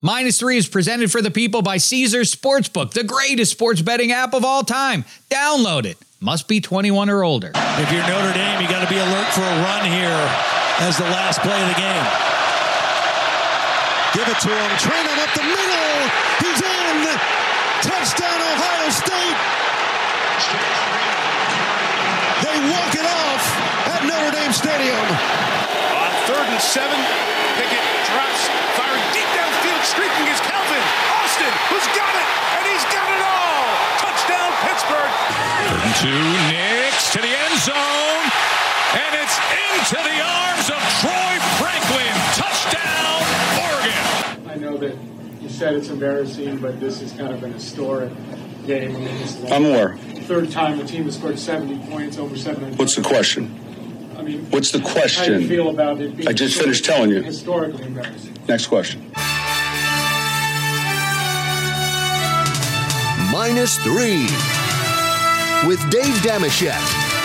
Minus three is presented for the people by Caesars Sportsbook, the greatest sports betting app of all time. Download it. Must be 21 or older. If you're Notre Dame, you got to be alert for a run here as the last play of the game. Give it to him. Train him up the middle. He's in. Touchdown, Ohio State. They walk it off at Notre Dame Stadium. On third and seven, Pickett drops, firing deep downfield, streaking is Calvin Austin, who's got it, and he's got it all. Touchdown, Pittsburgh. Third and two, Nix to the end zone, and it's into the arms of Troy Franklin. Touchdown, Oregon. I know that you said it's embarrassing, but this is kind of an historic game. I mean, this is like I'm aware. Third time a team has scored 70 points over 700. What's the question? I mean, What's the How do you question? feel about it being I just finished telling you. Historically embarrassing. Next question. Minus three with Dave Dameshek.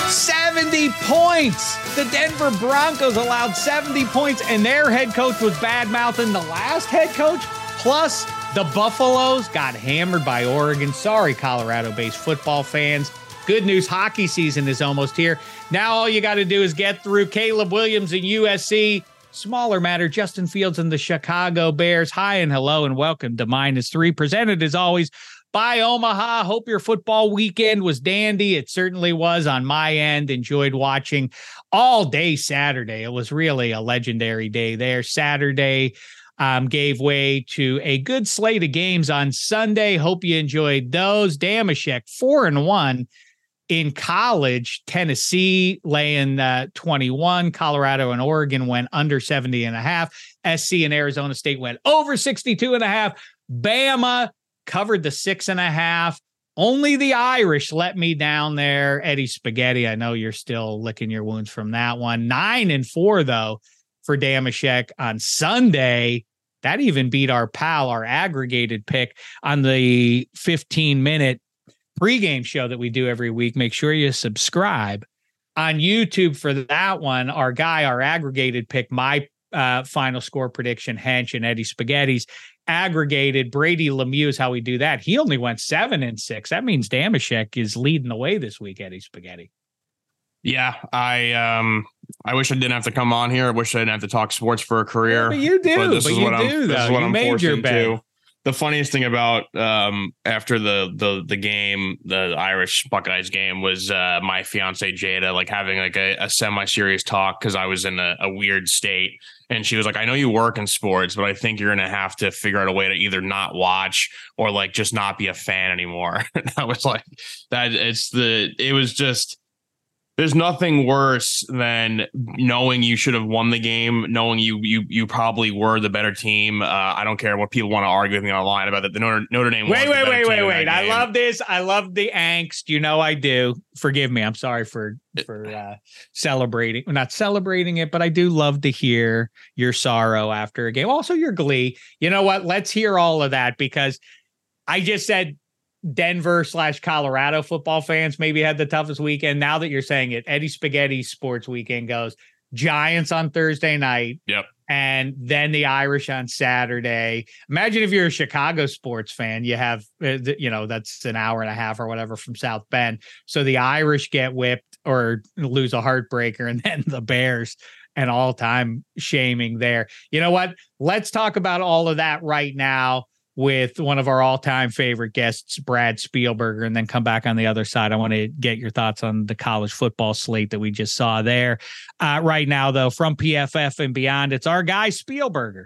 70 points. The Denver Broncos allowed 70 points, and their head coach was bad mouthing the last head coach. Plus, the Buffaloes got hammered by Oregon. Sorry, Colorado based football fans. Good news hockey season is almost here. Now, all you got to do is get through Caleb Williams and USC. Smaller matter, Justin Fields and the Chicago Bears. Hi and hello, and welcome to Minus Three, presented as always by Omaha. Hope your football weekend was dandy. It certainly was on my end. Enjoyed watching all day Saturday. It was really a legendary day there. Saturday um, gave way to a good slate of games on Sunday. Hope you enjoyed those. Dameshek, four and one in college. Tennessee laying uh, 21. Colorado and Oregon went under 70 and a half. SC and Arizona State went over 62 and a half. Bama covered the six and a half. Only the Irish let me down there. Eddie Spaghetti, I know you're still licking your wounds from that one. Nine and four, though, for Dameshek on Sunday. That even beat our pal, our aggregated pick on the 15 minute pregame show that we do every week. Make sure you subscribe on YouTube for that one. Our guy, our aggregated pick, my uh, final score prediction, Hench and Eddie Spaghetti's aggregated. Brady Lemieux is how we do that. He only went seven and six. That means Dameshek is leading the way this week, Eddie Spaghetti. Yeah, I um I wish I didn't have to come on here. I wish I didn't have to talk sports for a career. but you do. this But is you what I'm do, this is though. what You I'm made your bet. The funniest thing about um after the the the game, the Irish Buckeyes game was uh my fiance Jada like having like a, a semi-serious talk because I was in a, a weird state. And she was like, I know you work in sports, but I think you're gonna have to figure out a way to either not watch or like just not be a fan anymore. I was like, that it's the it was just there's nothing worse than knowing you should have won the game, knowing you you you probably were the better team. Uh, I don't care what people want to argue with me online about that. The Notre, Notre Dame. Wait, wait, wait, wait, wait. I game. love this. I love the angst. You know I do. Forgive me. I'm sorry for for uh celebrating not celebrating it, but I do love to hear your sorrow after a game. Also your glee. You know what? Let's hear all of that because I just said Denver slash Colorado football fans maybe had the toughest weekend. Now that you're saying it, Eddie Spaghetti sports weekend goes Giants on Thursday night. Yep. And then the Irish on Saturday. Imagine if you're a Chicago sports fan, you have, uh, you know, that's an hour and a half or whatever from South Bend. So the Irish get whipped or lose a heartbreaker, and then the Bears and all time shaming there. You know what? Let's talk about all of that right now with one of our all-time favorite guests, Brad Spielberger, and then come back on the other side. I want to get your thoughts on the college football slate that we just saw there. Uh, right now, though, from PFF and beyond, it's our guy Spielberger.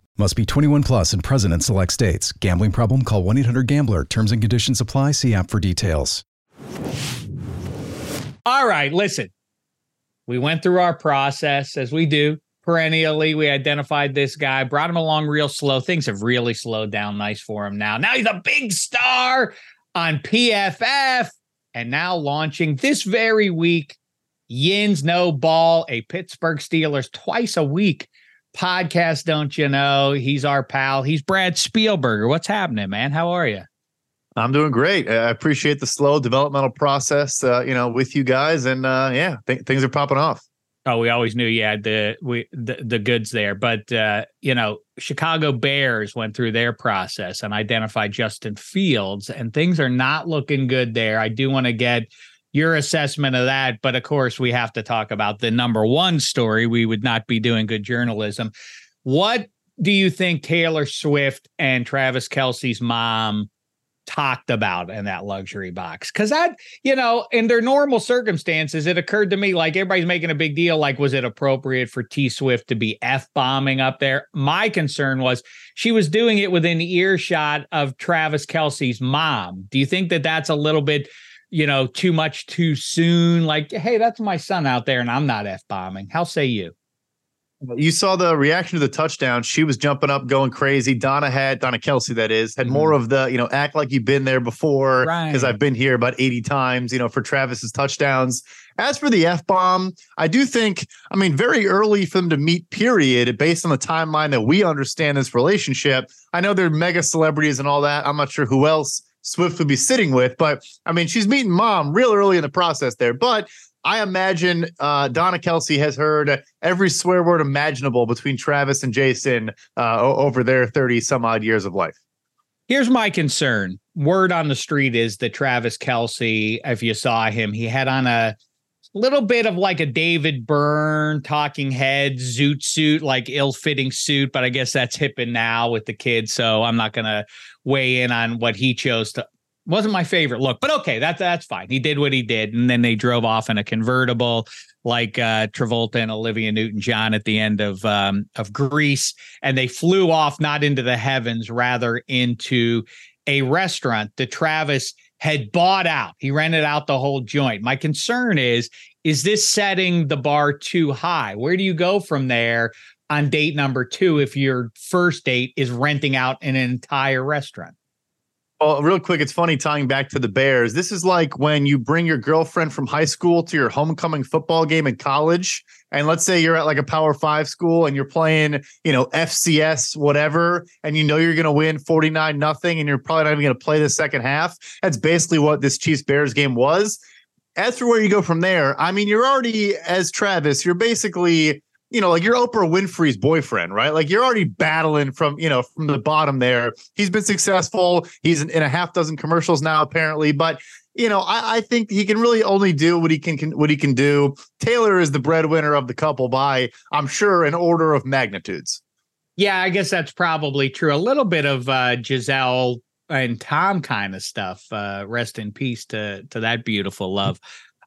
Must be 21 plus and present in select states. Gambling problem? Call 1 800 Gambler. Terms and conditions apply. See app for details. All right, listen. We went through our process as we do perennially. We identified this guy, brought him along real slow. Things have really slowed down nice for him now. Now he's a big star on PFF and now launching this very week. Yins No Ball, a Pittsburgh Steelers twice a week podcast. Don't you know? He's our pal. He's Brad Spielberger. What's happening, man? How are you? I'm doing great. I appreciate the slow developmental process, uh, you know, with you guys, and uh, yeah, th- things are popping off. Oh, we always knew you had the we the, the goods there, but uh, you know, Chicago Bears went through their process and identified Justin Fields, and things are not looking good there. I do want to get your assessment of that, but of course, we have to talk about the number one story. We would not be doing good journalism. What do you think Taylor Swift and Travis Kelce's mom talked about in that luxury box because that you know in their normal circumstances it occurred to me like everybody's making a big deal like was it appropriate for t swift to be f bombing up there my concern was she was doing it within earshot of travis kelce's mom do you think that that's a little bit you know too much too soon like hey that's my son out there and i'm not f bombing how say you You saw the reaction to the touchdown. She was jumping up, going crazy. Donna had Donna Kelce, that is, had more mm-hmm. of the you know act like you've been there before because Right. I've been here about eighty times. You know for Travis's touchdowns. As for the f bomb, I do think I mean very early for them to meet. Period. Based on the timeline that we understand this relationship, I know they're mega celebrities and all that. I'm not sure who else Swift would be sitting with, but I mean she's meeting mom real early in the process there, but. I imagine uh, Donna Kelce has heard every swear word imaginable between Travis and Jason uh, over their 30 some odd years of life. Here's my concern. Word on the street is that Travis Kelce, if you saw him, he had on a little bit of like a David Byrne talking head zoot suit, like ill-fitting suit, but I guess that's hipping now with the kids. So I'm not gonna weigh in on what he chose to wasn't my favorite look, but okay, that's that's fine. He did what he did, and then they drove off in a convertible, like uh, Travolta and Olivia Newton-John at the end of um, of Grease, and they flew off not into the heavens, rather into a restaurant that Travis had bought out. He rented out the whole joint. My concern is, is this setting the bar too high? Where do you go from there on date number two if your first date is renting out an entire restaurant? Well, real quick, it's funny tying back to the Bears. This is like when you bring your girlfriend from high school to your homecoming football game in college. And let's say you're at like a power five school and you're playing, you know, FCS, whatever, and you know you're going to win 49 nothing and you're probably not even going to play the second half. That's basically what this Chiefs Bears game was. As for where you go from there, I mean, you're already, as Travis, you're basically you know, like you're Oprah Winfrey's boyfriend, right? Like you're already battling from, you know, from the bottom there. He's been successful. He's in, in a half dozen commercials now, apparently. But you know, I, I, think he can really only do what he can, can, what he can do. Taylor is the breadwinner of the couple by, I'm sure, an order of magnitudes. Yeah, I guess that's probably true. A little bit of uh, Gisele and Tom kind of stuff. Uh, rest in peace to to that beautiful love.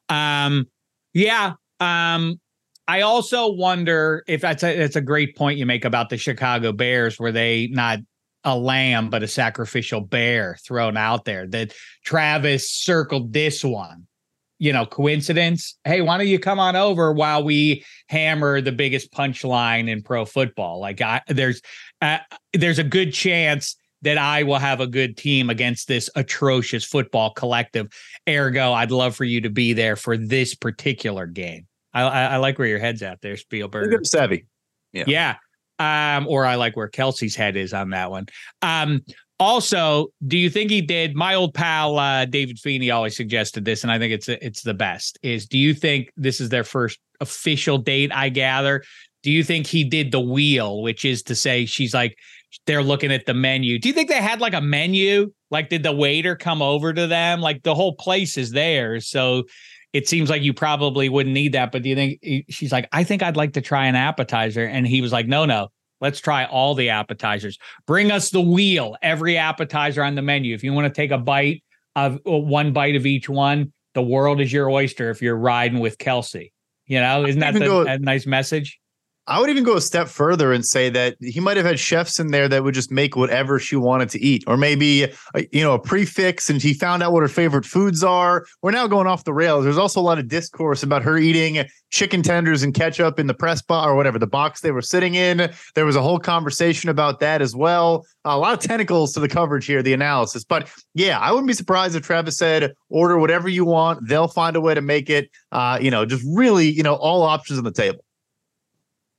Um, yeah. Um, I also wonder if that's a, that's a great point you make about the Chicago Bears. Were they not a lamb, but a sacrificial bear thrown out there? That Travis circled this one. You know, coincidence? Hey, why don't you come on over while we hammer the biggest punchline in pro football? Like, I, there's uh, there's a good chance that I will have a good team against this atrocious football collective. Ergo, I'd love for you to be there for this particular game. I, I, like where your head's at there, Spielberg. Good savvy. Yeah. Yeah. Um, or I like where Kelce's head is on that one. Um, also, do you think he did? My old pal uh, David Feeney always suggested this, and I think it's it's the best. Is do you think this is their first official date? I gather. Do you think he did the wheel, which is to say, she's like they're looking at the menu. Do you think they had like a menu? Like, did the waiter come over to them? Like the whole place is there, so it seems like you probably wouldn't need that. But do you think she's like, I think I'd like to try an appetizer? And he was like, no, no, let's try all the appetizers. Bring us the wheel, every appetizer on the menu. If you want to take a bite of uh, one bite of each one, the world is your oyster if you're riding with Kelce. You know, isn't that the, a nice message? I would even go a step further and say that he might have had chefs in there that would just make whatever she wanted to eat, or maybe uh, you know a prix fixe, and he found out what her favorite foods are. We're now going off the rails. There's also a lot of discourse about her eating chicken tenders and ketchup in the press box or whatever the box they were sitting in. There was a whole conversation about that as well. A lot of tentacles to the coverage here, the analysis. But yeah, I wouldn't be surprised if Travis said, "Order whatever you want. They'll find a way to make it." Uh, you know, just really, you know, all options on the table.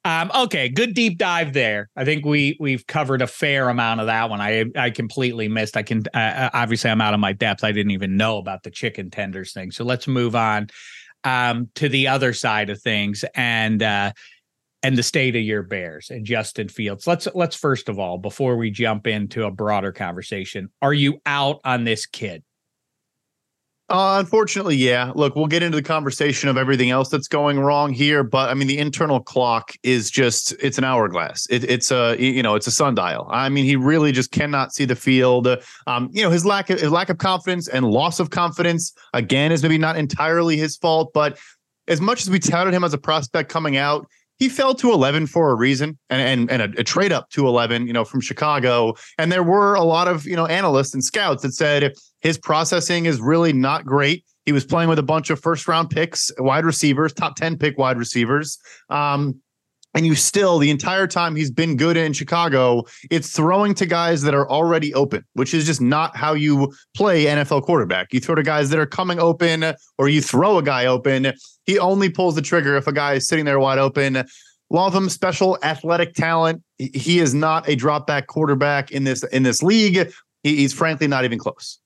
Um, okay, good deep dive there. I think we we've covered a fair amount of that one. I I completely missed. I can uh, obviously I'm out of my depth. I didn't even know about the chicken tenders thing. So let's move on um, to the other side of things and uh, and the state of your Bears and Justin Fields. Let's let's first of all before we jump into a broader conversation, are you out on this kid? Uh, unfortunately, yeah. Look, we'll get into the conversation of everything else that's going wrong here, but I mean, the internal clock is just—it's an hourglass. It, it's a, you know, it's a sundial. I mean, he really just cannot see the field. Um, you know, his lack of his lack of confidence and loss of confidence again is maybe not entirely his fault, but as much as we touted him as a prospect coming out, he fell to 11 for a reason and and, and a, a, trade up to 11 you know from chicago and there were a lot of you know analysts and scouts that said his processing is really not great he was playing with a bunch of first round picks wide receivers top 10 pick wide receivers um, and you still the entire time he's been good in Chicago, it's throwing to guys that are already open, which is just not how you play NFL quarterback. You throw to guys that are coming open, or you throw a guy open. He only pulls the trigger if a guy is sitting there wide open. Love him, special athletic talent. He is not a drop back quarterback in this in this league. he's frankly not even close.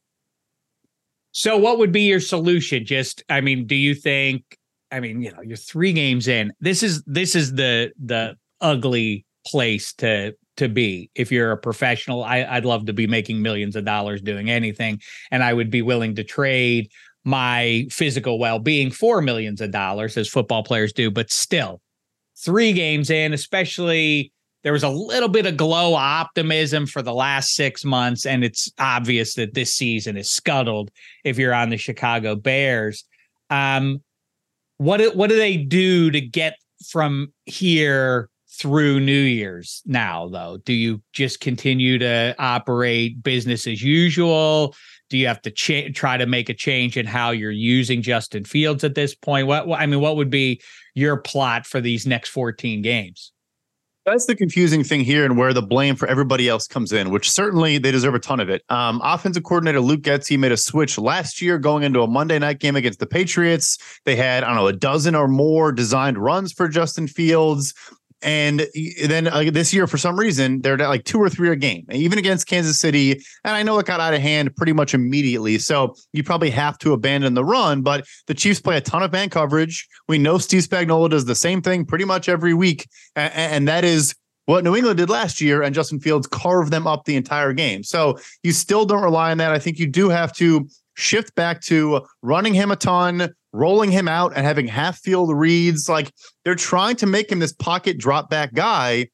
So, what would be your solution? Just, I mean, do you think I mean, you know, you're three games in. This is this is the the ugly place to to be if you're a professional. I, I'd love to be making millions of dollars doing anything, and I would be willing to trade my physical well-being for millions of dollars as football players do. But still, three games in, especially there was a little bit of glow optimism for the last six months, and it's obvious that this season is scuttled if you're on the Chicago Bears. Um, what what do they do to get from here through New Year's now, though? Do you just continue to operate business as usual? Do you have to cha- try to make a change in how you're using Justin Fields at this point? What, what I mean, what would be your plot for these next 14 games? That's the confusing thing here, and where the blame for everybody else comes in, which certainly they deserve a ton of it. Um, offensive coordinator Luke Getsy made a switch last year going into a Monday night game against the Patriots. They had, I don't know, a dozen or more designed runs for Justin Fields. And then uh, this year, for some reason, they're at like two or three a game, even against Kansas City. And I know it got out of hand pretty much immediately. So you probably have to abandon the run. But the Chiefs play a ton of man coverage. We know Steve Spagnuolo does the same thing pretty much every week. And, and that is what New England did last year, and Justin Fields carved them up the entire game. So you still don't rely on that. I think you do have to shift back to running him a ton, rolling him out and having half field reads. Like they're trying to make him this pocket drop back guy,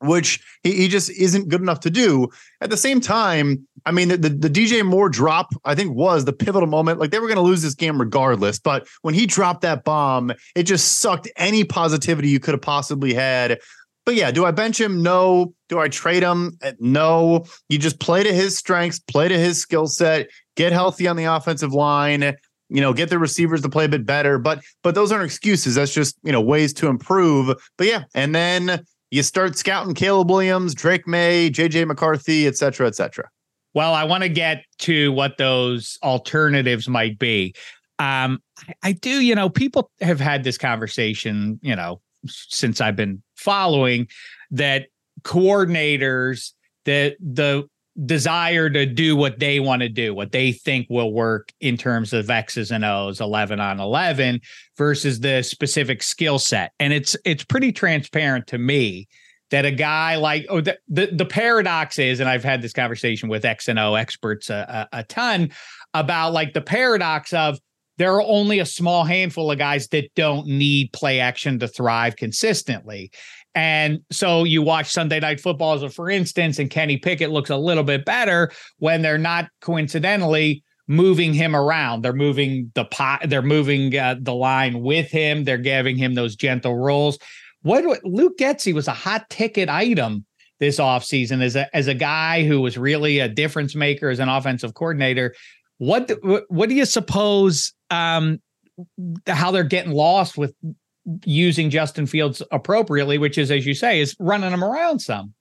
which he, he just isn't good enough to do. At the same time, I mean, the, the DJ Moore drop, I think, was the pivotal moment. Like they were going to lose this game regardless. But when he dropped that bomb, it just sucked any positivity you could have possibly had. But yeah, do I bench him? No. Do I trade him? Uh, no. You just play to his strengths, play to his skill set, get healthy on the offensive line you know, get the receivers to play a bit better. But but those aren't excuses. That's just, you know, ways to improve. But yeah, and then you start scouting Caleb Williams, Drake Maye, JJ McCarthy, et cetera, et cetera. Well, I want to get to what those alternatives might be. Um, I, I do, you know, people have had this conversation, you know, since I've been following that coordinators that the desire to do what they want to do, what they think will work in terms of X's and O's, 11 on 11 versus the specific skill set. And it's it's pretty transparent to me that a guy like oh the, the, the paradox is and I've had this conversation with X and O experts a, a, a ton about like the paradox of there are only a small handful of guys that don't need play action to thrive consistently. And so you watch Sunday Night Football, as a, for instance, and Kenny Pickett looks a little bit better when they're not coincidentally moving him around. They're moving the pot, they're moving uh, the line with him. They're giving him those gentle rolls. What Luke Getsy was a hot ticket item this offseason as a as a guy who was really a difference maker as an offensive coordinator. What what do you suppose um, how they're getting lost with using Justin Fields appropriately, which is, as you say, is running him around some.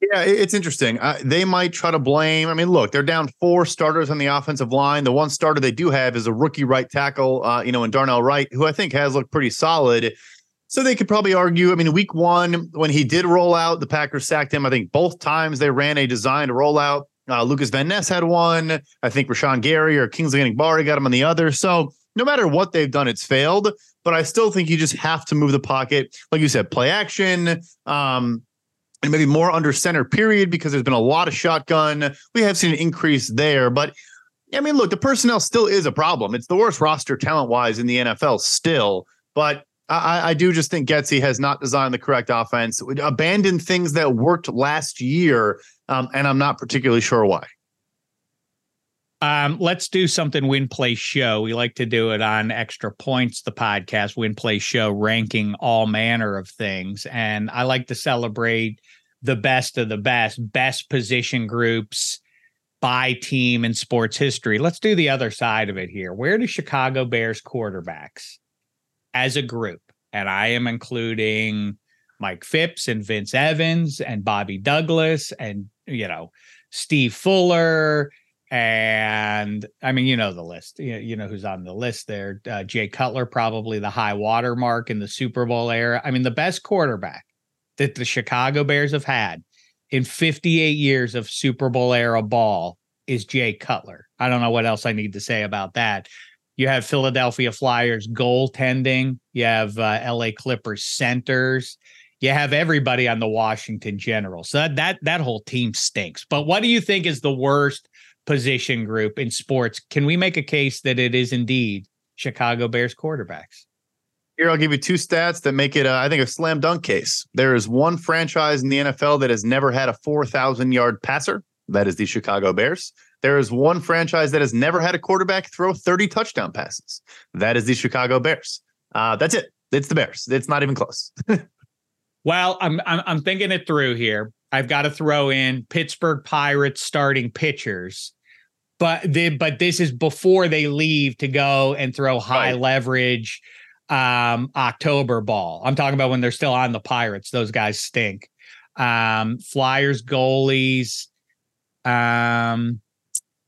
Yeah, it's interesting. Uh, they might try to blame. I mean, look, they're down four starters on the offensive line. The one starter they do have is a rookie right tackle, uh, you know, in Darnell Wright, who I think has looked pretty solid. So they could probably argue. I mean, week one, when he did roll out, the Packers sacked him. I think both times they ran a designed rollout. Uh, Lucas Van Ness had one. I think Rashan Gary or Kingsley Enagbare got him on the other. So no matter what they've done, it's failed. But I still think you just have to move the pocket, like you said, play action, um, and maybe more under center. Period, because there's been a lot of shotgun. We have seen an increase there, but I mean, look, the personnel still is a problem. It's the worst roster talent wise in the NFL still, but. I, I do just think Getsy has not designed the correct offense, abandoned things that worked last year, um, and I'm not particularly sure why. Um, let's do something win play show. We like to do it on extra points, the podcast win play show, ranking all manner of things. And I like to celebrate the best of the best, best position groups by team in sports history. Let's do the other side of it here. Where do Chicago Bears quarterbacks as a group? And I am including Mike Phipps and Vince Evans and Bobby Douglas and, you know, Steve Fuller and I mean, you know the list. You know, you know who's on the list there. Uh, Jay Cutler, probably the high water mark in the Super Bowl era. I mean, the best quarterback that the Chicago Bears have had in 58 years of Super Bowl era ball is Jay Cutler. I don't know what else I need to say about that. You have Philadelphia Flyers goaltending. You have uh, LA Clippers centers. You have everybody on the Washington General. So that, that that whole team stinks. But what do you think is the worst position group in sports, can we make a case that it is indeed Chicago Bears quarterbacks? Here, I'll give you two stats that make it, uh, I think, a slam dunk case. There is one franchise in the NFL that has never had a 4,000 yard passer. That is the Chicago Bears. There is one franchise that has never had a quarterback throw 30 touchdown passes. That is the Chicago Bears. Uh, that's it. It's the Bears. It's not even close. well, I'm, I'm I'm thinking it through here. I've got to throw in Pittsburgh Pirates starting pitchers, but the, but this is before they leave to go and throw high right. leverage um, October ball. I'm talking about when they're still on the Pirates. Those guys stink. Um, Flyers goalies, um,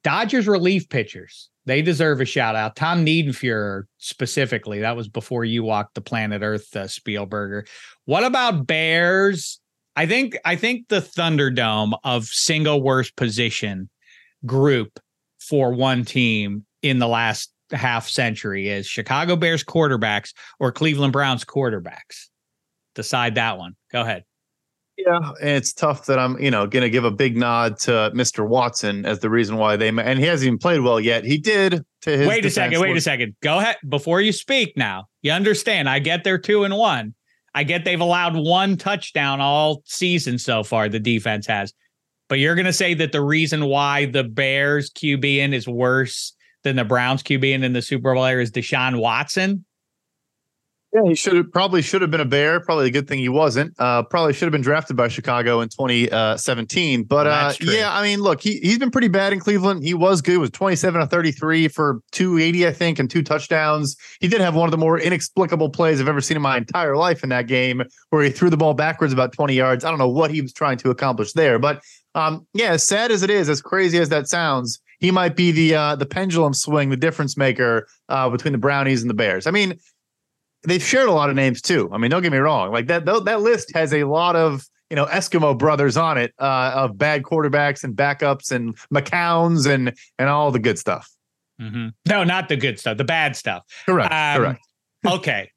Dodgers relief pitchers. They deserve a shout out. Tom Niedenfuer specifically. That was before you walked the planet Earth, uh, Spielberger. What about Bears? I think I think the Thunderdome of single worst position group for one team in the last half century is Chicago Bears quarterbacks or Cleveland Browns quarterbacks. Decide that one. Go ahead. Yeah, and it's tough that I'm, you know, going to give a big nod to Mr. Watson as the reason why they and he hasn't even played well yet. He did to his Wait a second, wait a second. Go ahead before you speak now. You understand, I get they're 2 and 1. I get they've allowed one touchdown all season so far the defense has. But you're going to say that the reason why the Bears QB in is worse than the Browns QB in the Super Bowl era is Deshaun Watson? Yeah, he should have probably should have been a Bear. Probably a good thing he wasn't. Uh, probably should have been drafted by Chicago in 2017. But uh, yeah, I mean, look, he he's been pretty bad in Cleveland. He was good. Was 27 to 33 for 280, I think, and two touchdowns. He did have one of the more inexplicable plays I've ever seen in my entire life in that game, where he threw the ball backwards about 20 yards. I don't know what he was trying to accomplish there, but um, yeah, as sad as it is, as crazy as that sounds, he might be the uh, the pendulum swing, the difference maker uh, between the Brownies and the Bears. I mean they've shared a lot of names too. I mean, don't get me wrong. Like that that list has a lot of you know Eskimo brothers on it uh, of bad quarterbacks and backups and McCowns and and all the good stuff. Mm-hmm. No, not the good stuff. The bad stuff. Correct. Um, correct. okay.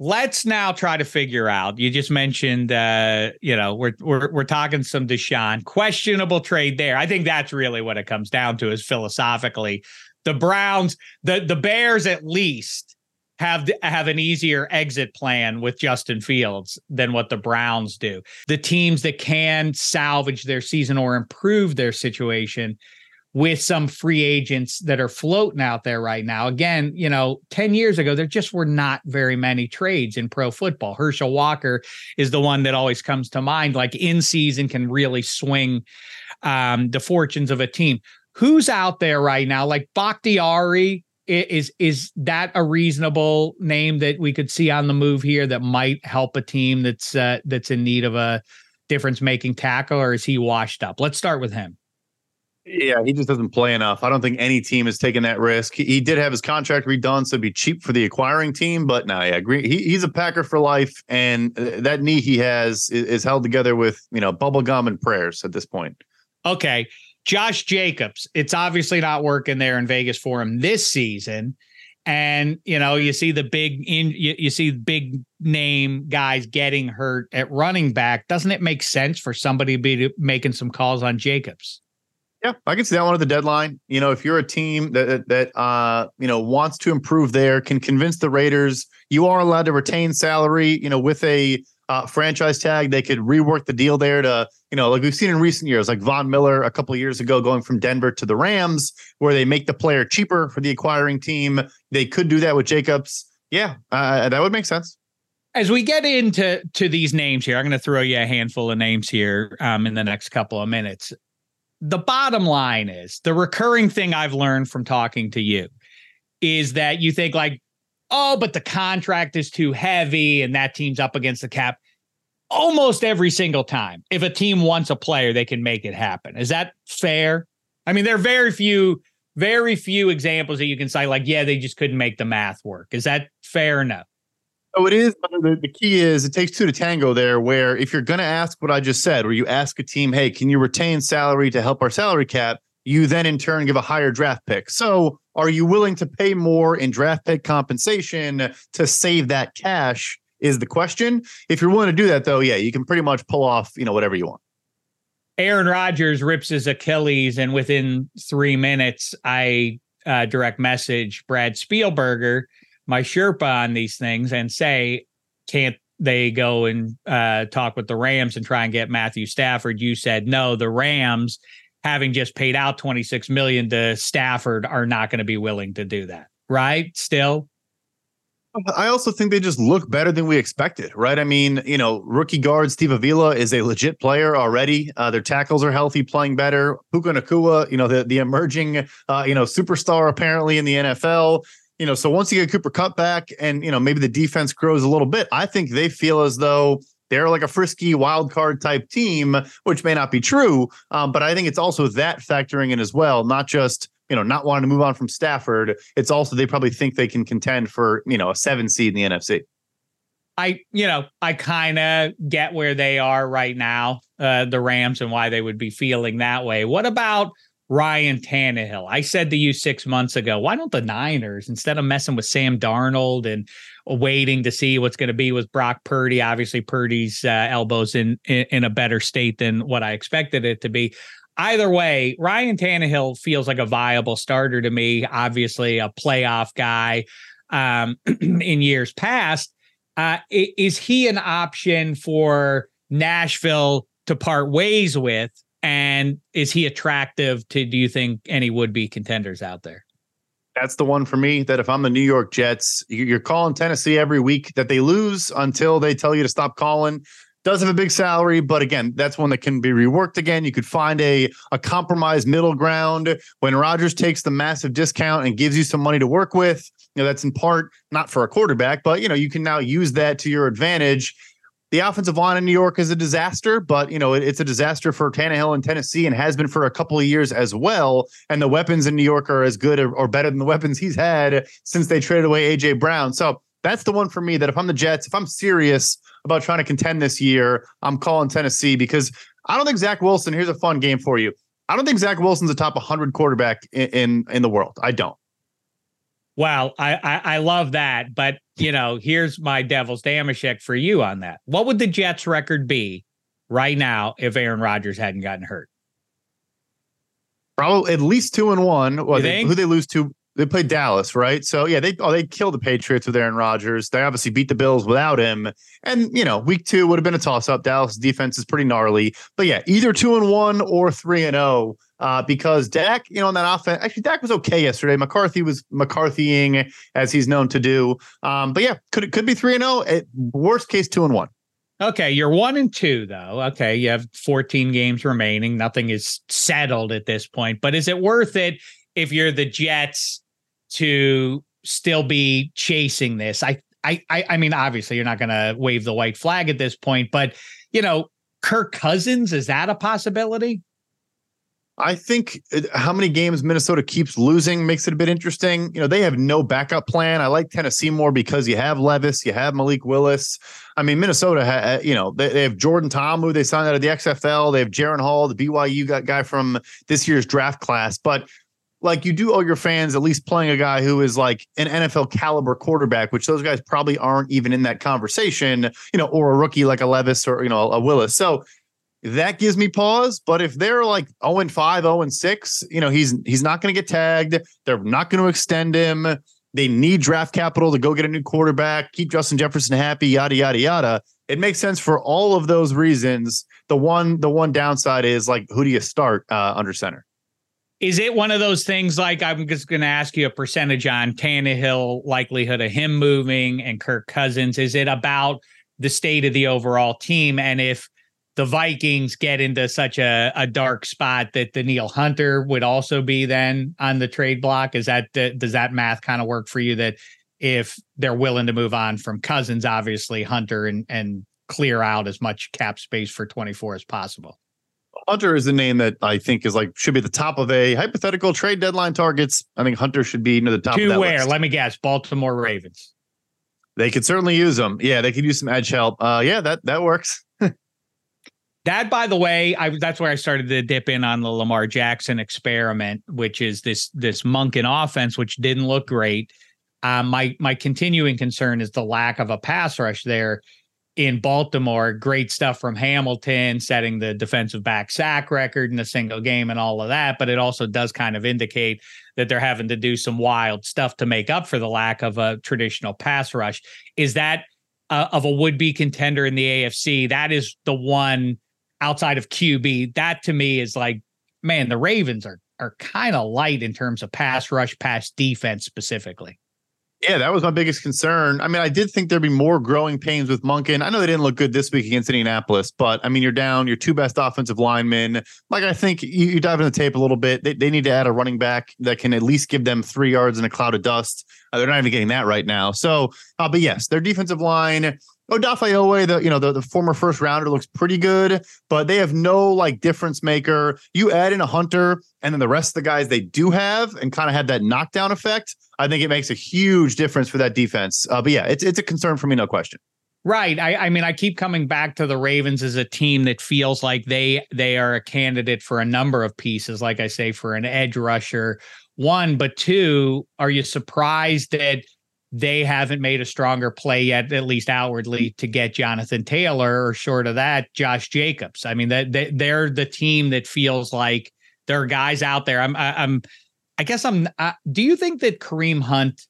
Let's now try to figure out. You just mentioned, uh, you know, we're we're we're talking some Deshaun questionable trade there. I think that's really what it comes down to is philosophically, the Browns, the the Bears at least have have an easier exit plan with Justin Fields than what the Browns do. The teams that can salvage their season or improve their situation with some free agents that are floating out there right now. Again, you know, 10 years ago there just were not very many trades in pro football. Herschel Walker is the one that always comes to mind like in season can really swing um, the fortunes of a team. Who's out there right now like Bakhtiari is is that a reasonable name that we could see on the move here that might help a team that's uh, that's in need of a difference making tackle or is he washed up let's start with him yeah he just doesn't play enough i don't think any team is taking that risk he, did have his contract redone so it'd be cheap for the acquiring team but no yeah he, he's a packer for life and uh, that knee he has is, is held together with you know bubble gum and prayers at this point okay Josh Jacobs, it's obviously not working there in Vegas for him this season. And you know, you see the big in you, you see big name guys getting hurt at running back. Doesn't it make sense for somebody to be making some calls on Jacobs? Yeah, I can see that one at the deadline. You know, if you're a team that that uh, you know wants to improve there, can convince the Raiders, you are allowed to retain salary. You know, with a uh, franchise tag. They could rework the deal there to, you know, like we've seen in recent years, like Von Miller a couple years ago going from Denver to the Rams, where they make the player cheaper for the acquiring team. They could do that with Jacobs. Yeah, uh, that would make sense. As we get into to these names here, I'm going to throw you a handful of names here um, in the next couple of minutes. The bottom line is the recurring thing I've learned from talking to you is that you think like oh, but the contract is too heavy and that team's up against the cap. Almost every single time, if a team wants a player, they can make it happen. Is that fair? I mean, there are very few, very few examples that you can say, like, yeah, they just couldn't make the math work. Is that fair enough? Oh, it is. But the, the key is it takes two to tango there, where if you're going to ask what I just said, where you ask a team, hey, can you retain salary to help our salary cap? You then in turn give a higher draft pick. So are you willing to pay more in draft pick compensation to save that cash? Is the question. If you're willing to do that, though, yeah, you can pretty much pull off, you know, whatever you want. Aaron Rodgers rips his Achilles, and within three minutes, I uh, direct message Brad Spielberger my Sherpa on these things and say, can't they go and uh, talk with the Rams and try and get Matthew Stafford? You said no. The Rams, having just paid out 26 million to Stafford, are not going to be willing to do that. Right? Still. I also think they just look better than we expected, right? I mean, you know, rookie guard Steve Avila is a legit player already. Uh, their tackles are healthy, playing better. Puka Nacua, you know, the the emerging, uh, you know, superstar apparently in the NFL. You know, so once you get Cooper Kupp back, and you know, maybe the defense grows a little bit, I think they feel as though they're like a frisky wild card type team, which may not be true. Um, but I think it's also that factoring in as well, not just you know, not wanting to move on from Stafford, it's also they probably think they can contend for, you know, a seven seed in the NFC. I, you know, I kind of get where they are right now, uh, the Rams, and why they would be feeling that way. What about Ryan Tannehill? I said to you six months ago, why don't the Niners, instead of messing with Sam Darnold and waiting to see what's going to be with Brock Purdy, obviously Purdy's uh, elbows in, in in a better state than what I expected it to be either way, Ryan Tannehill feels like a viable starter to me. Obviously, a playoff guy um, in years past. Uh, is he an option for Nashville to part ways with? And is he attractive to, do you think, any would be contenders out there? That's the one for me that if I'm the New York Jets, you're calling Tennessee every week that they lose until they tell you to stop calling does have a big salary, but again, that's one that can be reworked again. You could find a a compromise middle ground when Rodgers takes the massive discount and gives you some money to work with. You know, that's in part not for a quarterback, but you know, you can now use that to your advantage. The offensive line in New York is a disaster, but you know, it, it's a disaster for Tannehill in Tennessee and has been for a couple of years as well. And the weapons in New York are as good or, or better than the weapons he's had since they traded away AJ Brown. So that's the one for me that if I'm the Jets, if I'm serious about trying to contend this year, I'm calling Tennessee because I don't think Zach Wilson. Here's a fun game for you. I don't think Zach Wilson's a top 100 quarterback in in, in the world. I don't. Well, I, I, I love that, but you know, here's my devil's damashek for you on that. What would the Jets' record be right now if Aaron Rodgers hadn't gotten hurt? Probably at least two and one. Well, they, who they lose to? They played Dallas, right? So yeah, they oh they killed the Patriots with Aaron Rodgers. They obviously beat the Bills without him. And you know, week two would have been a toss up. Dallas defense is pretty gnarly. But yeah, either two and one or three and oh. Uh, because Dak, you know, on that offense, actually Dak was okay yesterday. McCarthy was McCarthying as he's known to do. Um, but yeah, could it could be three and oh. Worst case, two and one. Okay, you're one and two though. Okay, you have 14 games remaining. Nothing is settled at this point. But is it worth it if you're the Jets to still be chasing this. I I I mean, obviously you're not going to wave the white flag at this point, but you know, Kirk Cousins is that a possibility? I think uh, how many games Minnesota keeps losing makes it a bit interesting. You know, they have no backup plan. I like Tennessee more because you have Levis, you have Malik Willis. I mean, Minnesota, ha- you know, they, they have Jordan Ta'amu, they signed out of the XFL. They have Jaren Hall, the BYU guy from this year's draft class. But like you do owe your fans at least playing a guy who is like an NFL caliber quarterback, which those guys probably aren't even in that conversation, you know, or a rookie like a Levis or, you know, a Willis. So that gives me pause. But if they're like 0 and 5, 0 and 6, you know, he's he's not going to get tagged. They're not going to extend him. They need draft capital to go get a new quarterback, keep Justin Jefferson happy, yada, yada, yada. It makes sense for all of those reasons. The one, the one downside is like, who do you start uh, under center? Is it one of those things like I'm just going to ask you a percentage on Tannehill, likelihood of him moving and Kirk Cousins? Is it about the state of the overall team? And if the Vikings get into such a, a dark spot that Danielle Hunter would also be then on the trade block, is that does that math kind of work for you? That if they're willing to move on from Cousins, obviously Hunter and and clear out as much cap space for 24 as possible. Hunter is the name that I think is like should be the top of a hypothetical trade deadline targets. I think Hunter should be near the top. To where? List. Let me guess. Baltimore Ravens. They could certainly use them. Yeah, they could use some edge help. Uh, yeah, that that works. That, by the way, I that's where I started to dip in on the Lamar Jackson experiment, which is this this Monken offense, which didn't look great. Um, my my continuing concern is the lack of a pass rush there in Baltimore. Great stuff from Hamilton, setting the defensive back sack record in a single game and all of that. But it also does kind of indicate that they're having to do some wild stuff to make up for the lack of a traditional pass rush. Is that uh, of a would be contender in the AFC? That is the one outside of QB. That to me is like, man, the Ravens are are kind of light in terms of pass rush, pass defense specifically. Yeah, that was my biggest concern. I mean, I did think there'd be more growing pains with Monken. I know they didn't look good this week against Indianapolis, but I mean, you're down your two best offensive linemen. Like, I think you, you dive in the tape a little bit. They, they need to add a running back that can at least give them three yards in a cloud of dust. Uh, they're not even getting that right now. So, uh, but yes, their defensive line Odafe Oweh, the you know the, the former first rounder, looks pretty good, but they have no like difference maker. You add in a hunter, and then the rest of the guys they do have, and kind of had that knockdown effect. I think it makes a huge difference for that defense. Uh, but yeah, it's it's a concern for me, no question. Right. I, I mean, I keep coming back to the Ravens as a team that feels like they they are a candidate for a number of pieces. Like I say, for an edge rusher, one, but two, are you surprised that? They haven't made a stronger play yet, at least outwardly, to get Jonathan Taylor or short of that, Josh Jacobs. I mean, that they, they're the team that feels like there are guys out there. I'm, I, I'm, I guess I'm. Do you think that Kareem Hunt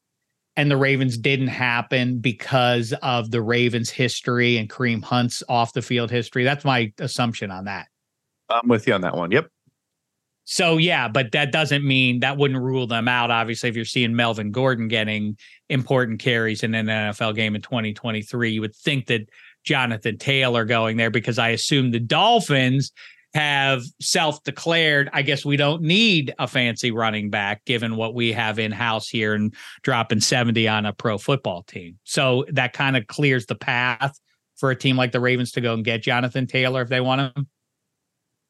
and the Ravens didn't happen because of the Ravens' history and Kareem Hunt's off the field history? That's my assumption on that. I'm with you on that one. Yep. So yeah, but that doesn't mean that wouldn't rule them out. Obviously, if you're seeing Melvin Gordon getting important carries in an NFL game in 2023, you would think that Jonathan Taylor going there because I assume the Dolphins have self-declared i guess we don't need a fancy running back given what we have in house here and dropping 70 on a pro football team so that kind of clears the path for a team like the ravens to go and get jonathan taylor if they want him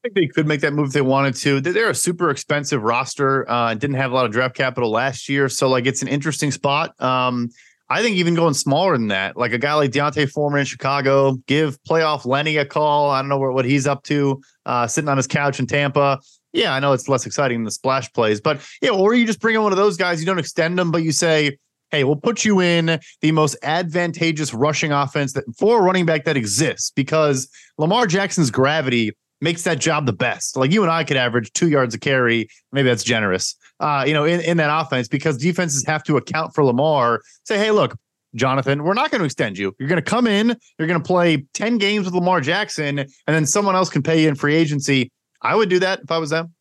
think they could make that move if they wanted to. They're a super expensive roster. Uh, didn't have a lot of draft capital last year, so like it's an interesting spot. Um, I think even going smaller than that, like a guy like D'Onta Foreman in Chicago, give playoff Lenny a call. I don't know what, what he's up to, uh, sitting on his couch in Tampa. Yeah, I know it's less exciting than the splash plays, but yeah, or you just bring in one of those guys. You don't extend them, but you say, hey, we'll put you in the most advantageous rushing offense that for a running back that exists because Lamar Jackson's gravity makes that job the best. Like you and I could average two yards a carry. Maybe that's generous. Uh, you know, in, in that offense because defenses have to account for Lamar. Say, hey, look, Jonathan, we're not going to extend you. You're going to come in. You're going to play ten games with Lamar Jackson, and then someone else can pay you in free agency. I would do that if I was them.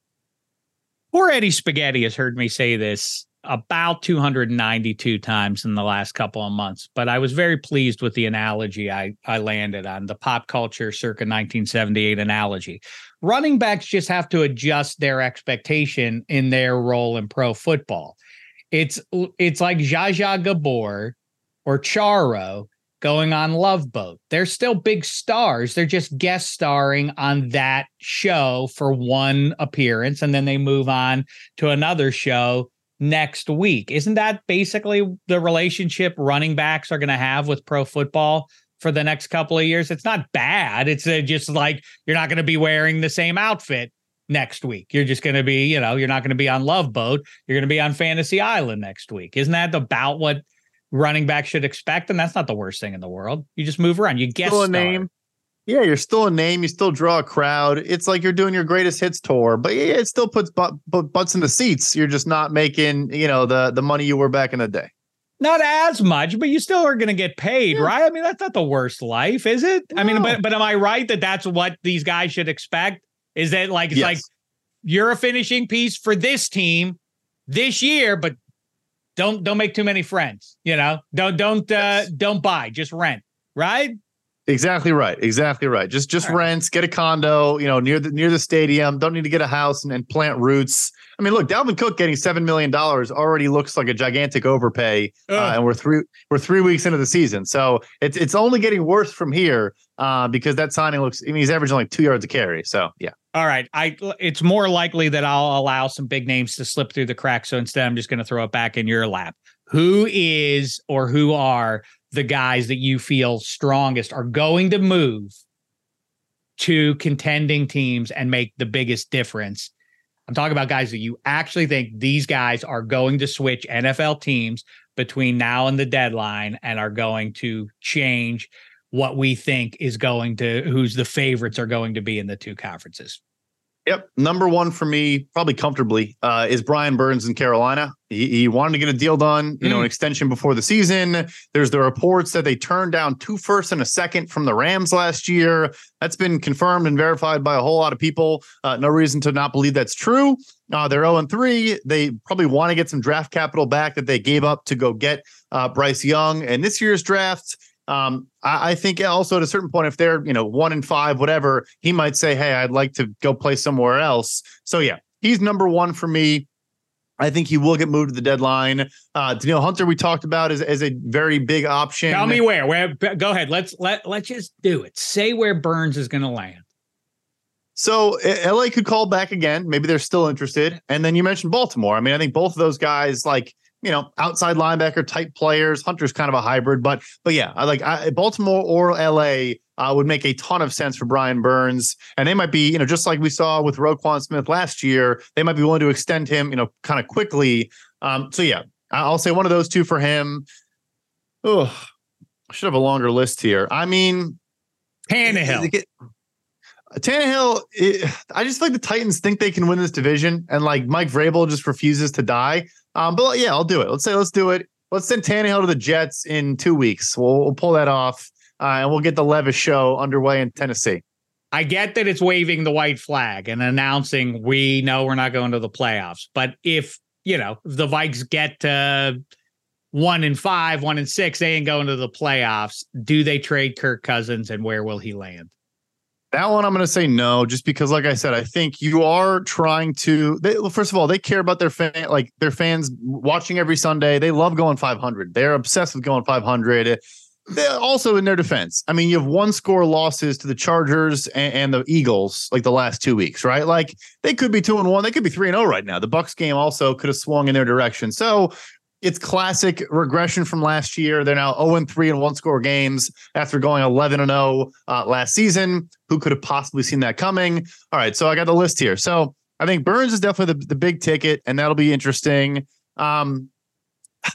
Poor Eddie Spaghetti has heard me say this about 292 times in the last couple of months, but I was very pleased with the analogy I, I landed on the pop culture circa 1978 analogy. Running backs just have to adjust their expectation in their role in pro football. It's it's like Zsa Gabor or Charo going on Love Boat. They're still big stars. They're just guest starring on that show for one appearance and then they move on to another show next week. Isn't that basically the relationship running backs are going to have with pro football for the next couple of years? It's not bad. It's uh, just like you're not going to be wearing the same outfit next week. You're just going to be, you know, you're not going to be on Love Boat. You're going to be on Fantasy Island next week. Isn't that about what running back should expect? And that's not the worst thing in the world. You just move around. You guess a name. Yeah, you're still a name. You still draw a crowd. It's like you're doing your greatest hits tour, but yeah, it still puts but, but butts in the seats. You're just not making, you know, the the money you were back in the day. Not as much, but you still are going to get paid, yeah. right? I mean, that's not the worst life, is it? No. I mean, but but am I right that that's what these guys should expect? Is that like it's yes. like you're a finishing piece for this team this year, but don't don't make too many friends. You know, don't don't uh, yes. don't buy, just rent, right? Exactly right. Exactly right. Just just All rents, get a condo, you know, near the near the stadium. Don't need to get a house and, and plant roots. I mean, look, Dalvin Cook getting seven million dollars already looks like a gigantic overpay, uh, and we're three we're three weeks into the season, so it's it's only getting worse from here uh, because that signing looks. I mean, he's averaging like two yards a carry. So yeah. All right, I it's more likely that I'll allow some big names to slip through the cracks. So instead, I'm just going to throw it back in your lap. Who is or who are the guys that you feel strongest are going to move to contending teams and make the biggest difference. I'm talking about guys that you actually think these guys are going to switch NFL teams between now and the deadline and are going to change what we think is going to who's the favorites are going to be in the two conferences. Yep. Number one for me, probably comfortably, uh, is Brian Burns in Carolina. He, he, wanted to get a deal done, you mm. know, an extension before the season. There's the reports that they turned down two firsts and a second from the Rams last year. That's been confirmed and verified by a whole lot of people. Uh, no reason to not believe that's true. Uh, they're 0 3. They probably want to get some draft capital back that they gave up to go get uh, Bryce Young. And this year's draft, um, I, I, think also at a certain point, if they're you know one in five, whatever, he might say, "Hey, I'd like to go play somewhere else." So yeah, he's number one for me. I think he will get moved to the deadline. Uh, Danielle Hunter, we talked about is, as a very big option. Tell me where. Where? Go ahead. Let's let let's just do it. Say where Burns is going to land. So LA could call back again. Maybe they're still interested. And then you mentioned Baltimore. I mean, I think both of those guys like you know, outside linebacker type players. Hunter's kind of a hybrid, but but yeah, I like I, Baltimore or LA uh, would make a ton of sense for Brian Burns, and they might be, you know, just like we saw with Roquan Smith last year, they might be willing to extend him, you know, kind of quickly. Um, so yeah, I'll say one of those two for him. Oh, I should have a longer list here. I mean, Tannehill. Tannehill, it, I just feel like the Titans think they can win this division, and like Mike Vrabel just refuses to die. Um, but yeah, I'll do it. Let's say let's do it. Let's send Tannehill to the Jets in two weeks. We'll, we'll pull that off, uh, and we'll get the Levis show underway in Tennessee. I get that it's waving the white flag and announcing we know we're not going to the playoffs. But if you know the Vikes get to one and five, one and six, they ain't going to the playoffs. Do they trade Kirk Cousins, and where will he land? That one I'm going to say no, just because, like I said, I think you are trying to. They, first of all, they care about their fan, like their fans watching every Sunday. They love going 500. They're obsessed with going 500. They, also, in their defense, I mean, you have one score losses to the Chargers and, and, the Eagles like the last two weeks, right? Like they could be two and one, they could be three and zero oh right now. The Bucks game also could have swung in their direction. So it's classic regression from last year. They're now 0 3 in one score games after going 11 and 0 uh, last season. Who could have possibly seen that coming? All right, so I got the list here. So I think Burns is definitely the, the big ticket, and that'll be interesting. Um,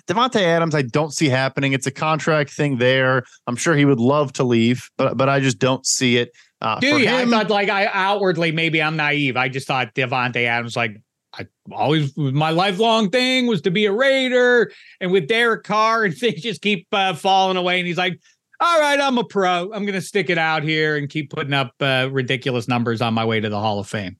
Davante Adams, I don't see happening. It's a contract thing there. I'm sure he would love to leave, but but I just don't see it. Uh, Do you? Him, I thought like I outwardly maybe I'm naive. I just thought Davante Adams like I always my lifelong thing was to be a Raider, and with Derek Carr and things just keep uh, falling away. And he's like, "All right, I'm a pro. I'm going to stick it out here and keep putting up uh, ridiculous numbers on my way to the Hall of Fame."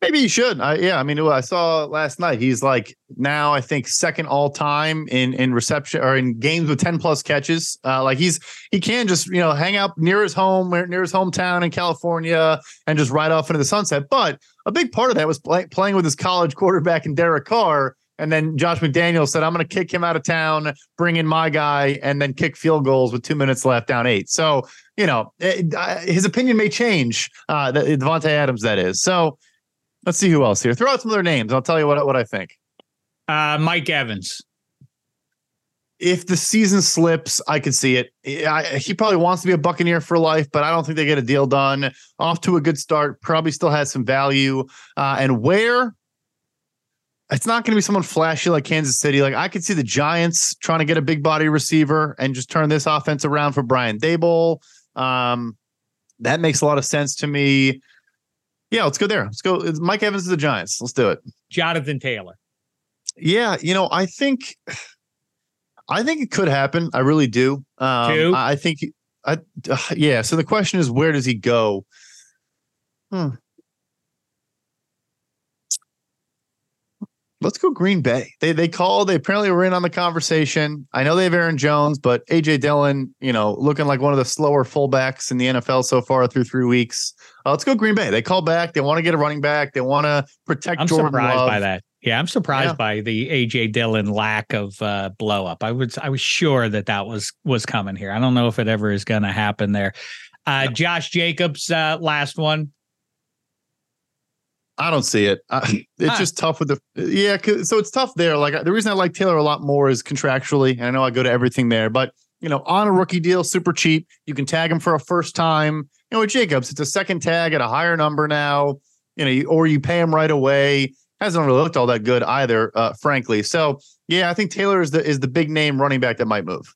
Maybe he should. I, yeah, I mean, I saw last night. He's like now, I think, second all time in in reception or in games with ten plus catches. Uh, like he's he can just you know hang out near his home, near his hometown in California, and just ride off into the sunset. But a big part of that was play, playing with his college quarterback in Derek Carr. And then Josh McDaniel said, I'm going to kick him out of town, bring in my guy, and then kick field goals with two minutes left down eight. So, you know, it, uh, his opinion may change. Uh, Davante Adams, that is. So, Let's see who else here. Throw out some other names. I'll tell you what what I think. Uh, Mike Evans. If the season slips, I could see it. I, he probably wants to be a Buccaneer for life, but I don't think they get a deal done. Off to a good start. Probably still has some value. Uh, and where it's not going to be someone flashy like Kansas City. Like I could see the Giants trying to get a big body receiver and just turn this offense around for Brian Daboll. Um, that makes a lot of sense to me. Yeah, let's go there. Let's go. It's Mike Evans to the Giants. Let's do it. Jonathan Taylor. Yeah, you know, I think, I think it could happen. I really do. Um, Two? I think, I uh, yeah. So the question is, where does he go? Hmm. Let's go Green Bay. They they called. They apparently were in on the conversation. I know they have Aaron Jones, but AJ Dillon, you know, looking like one of the slower fullbacks in the NFL so far through three weeks. Uh, let's go Green Bay. They call back. They want to get a running back. They want to protect. I'm Jordan surprised Love. by that. Yeah, I'm surprised yeah. by the AJ Dillon lack of uh, blow up. I was I was sure that that was was coming here. I don't know if it ever is going to happen there. Uh, Josh Jacobs, uh, last one. I don't see it. I, it's just tough with the yeah. So it's tough there. Like the reason I like Taylor a lot more is contractually, and I know I go to everything there, but you know, on a rookie deal, super cheap. You can tag him for a first time. You know, with Jacobs, it's a second tag at a higher number now. You know, or you pay him right away. Hasn't really looked all that good either, uh, frankly. So yeah, I think Taylor is the is the big name running back that might move.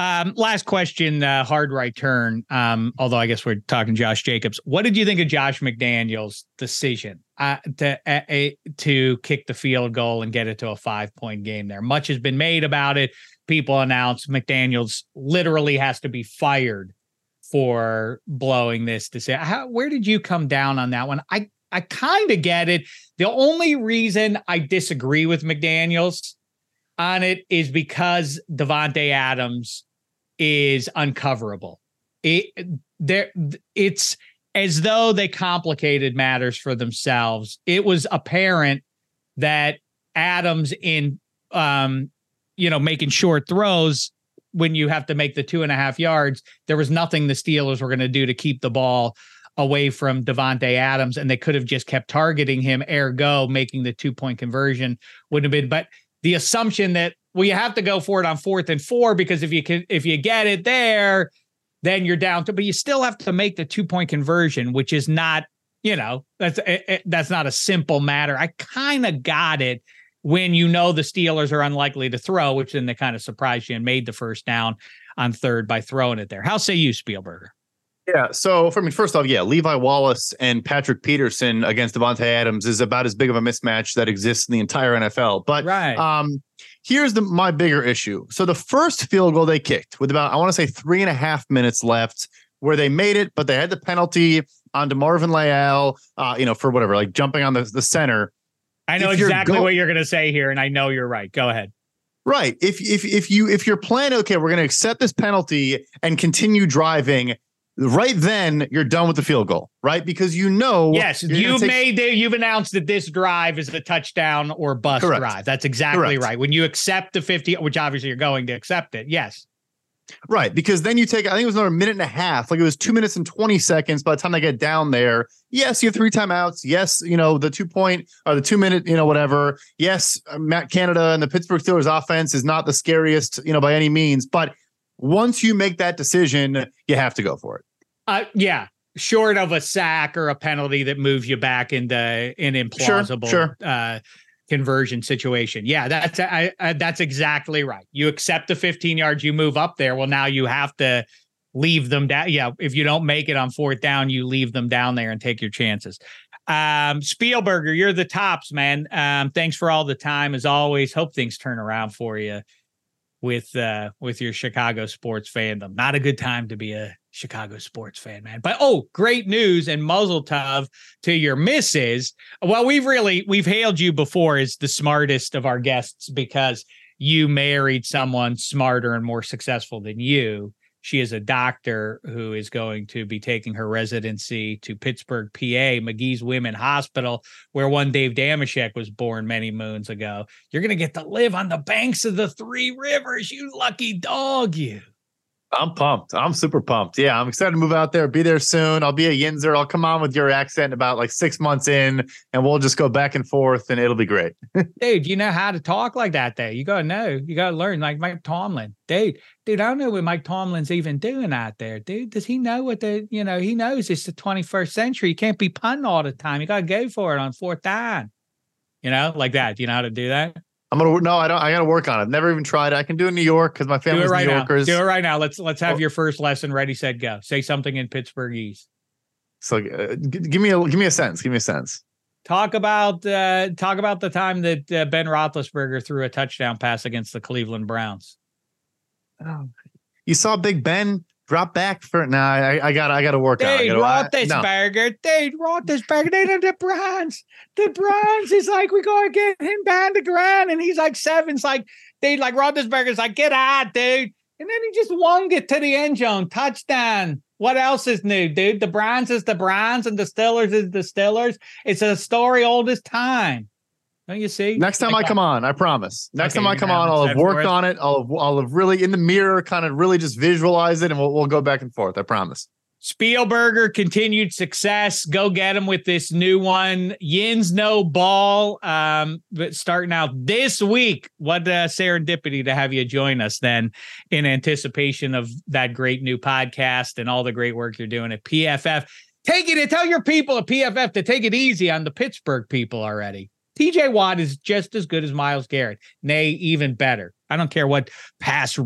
Um, last question, uh, hard right turn. Um, although I guess we're talking Josh Jacobs. What did you think of Josh McDaniels' decision uh, to uh, to kick the field goal and get it to a five point game? There, much has been made about it. People announce McDaniels literally has to be fired for blowing this decision. Where did you come down on that one? I I kind of get it. The only reason I disagree with McDaniels on it is because Davante Adams is uncoverable. It there it's as though they complicated matters for themselves. It was apparent that Adams in um you know making short throws when you have to make the two and a half yards, there was nothing the Steelers were going to do to keep the ball away from Davante Adams, and they could have just kept targeting him. Ergo, making the two point conversion wouldn't have been. But the assumption that well, you have to go for it on fourth and four because if you can, if you get it there, then you're down to. But you still have to make the two point conversion, which is not, you know, that's it, eh, it, eh, that's not a simple matter. I kind of got it when you know the Steelers are unlikely to throw, which then they kind of surprised you and made the first down on third by throwing it there. How say you, Spielberger? Yeah. So for me, first off, yeah, Levi Wallace and Patrick Peterson against Davante Adams is about as big of a mismatch that exists in the entire NFL. But right. um, here's the my bigger issue. So the first field goal they kicked with about I want to say three and a half minutes left, where they made it, but they had the penalty on to Marvin Leal, uh, you know, for whatever, like jumping on the, the center. I know if exactly go- what you're gonna say here, and I know you're right. Go ahead. Right. If if if you if you're planning, okay, we're gonna accept this penalty and continue driving right then you're done with the field goal, right? Because you know, yes, you've take- made it, you've announced that this drive is a touchdown or bust Correct. drive. That's exactly Correct. right. When you accept the 50, which obviously you're going to accept it. Yes. Right. Because then you take, I think it was another minute and a half, like it was two minutes and 20 seconds by the time they get down there. Yes, you have three timeouts. Yes, you know, the two point or the two minute, you know, whatever. Yes, uh, Matt Canada and the Pittsburgh Steelers offense is not the scariest, you know, by any means. But once you make that decision, you have to go for it. Uh, yeah, short of a sack or a penalty that moves you back into an implausible sure, sure. Uh, conversion situation. Yeah, that's I, I, that's exactly right. You accept the 15 yards, you move up there. Well, now you have to leave them down. Yeah, if you don't make it on fourth down, you leave them down there and take your chances. Um, Spielberger, you're the tops, man. Um, thanks for all the time as always. Hope things turn around for you with uh with your Chicago sports fandom. Not a good time to be a Chicago sports fan, man. But oh, great news and mazel tov to your misses. Well, we've really we've hailed you before as the smartest of our guests because you married someone smarter and more successful than you. She is a doctor who is going to be taking her residency to Pittsburgh, PA, Magee's Women Hospital, where one Dave Dameshek was born many moons ago. You're going to get to live on the banks of the three rivers, you lucky dog, you. I'm pumped. I'm super pumped. Yeah, I'm excited to move out there, be there soon. I'll be a Yinzer. I'll come on with your accent about like six months in, and we'll just go back and forth, and it'll be great. dude, you know how to talk like that there. You gotta know. You gotta learn like Mike Tomlin. Dude, dude, I don't know what Mike Tomlin's even doing out there, dude. Does he know what the you know, he knows it's the 21st century. You can't be punting all the time. You gotta go for it on fourth down. You know, like that. Do you know how to do that? I'm gonna no, I don't. I gotta work on it. Never even tried. I can do it in New York because my family's right New Yorkers. Now. Do it right now. Let's let's have oh. your first lesson. Ready, said, go. Say something in Pittsburghese. So uh, g- give me a give me a sense. Give me a sense. Talk about uh, talk about the time that uh, Ben Roethlisberger threw a touchdown pass against the Cleveland Browns. Oh, you saw Big Ben drop back for now. Nah, I, I got I got to work Dave on it. Roethlisberger, no. Dave Roethlisberger, they are the Browns. The Browns is like we gotta get him down the ground, and he's like seven's like they like Roethlisberger's like get out, dude, and then he just wung it to the end zone, touchdown. What else is new, dude? The Browns is the Browns, and the Steelers is the Steelers. It's a story old as time. Don't you see? Next time I come on, I promise. Next okay, time I come on, I'll have worked on it. I'll have, I'll have really in the mirror, kind of really just visualize it, and we'll, we'll go back and forth. I promise. Spielberger continued success. Go get him with this new one. Yins no ball. Um, but starting out this week. What uh, serendipity to have you join us then in anticipation of that great new podcast and all the great work you're doing at PFF. Take it and tell your people at PFF to take it easy on the Pittsburgh people already. TJ Watt is just as good as Myles Garrett, nay, even better. I don't care what pass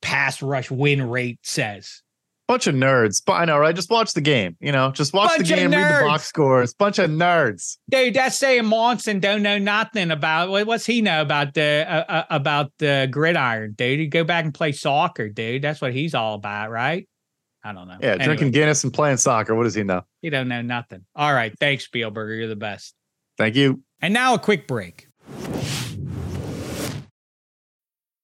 pass rush win rate says. Bunch of nerds. But I know, right? Just watch the game. You know, just watch Bunch the game, read the box scores. Bunch of nerds. Dude, that's saying Monson don't know nothing about what's he know about the uh, uh, about the gridiron, dude. You go back and play soccer, dude. That's what he's all about, right? I don't know. Yeah, Anyway, drinking Guinness and playing soccer. What does he know? He don't know nothing. All right, thanks, Spielberger. You're the best. Thank you. And now a quick break.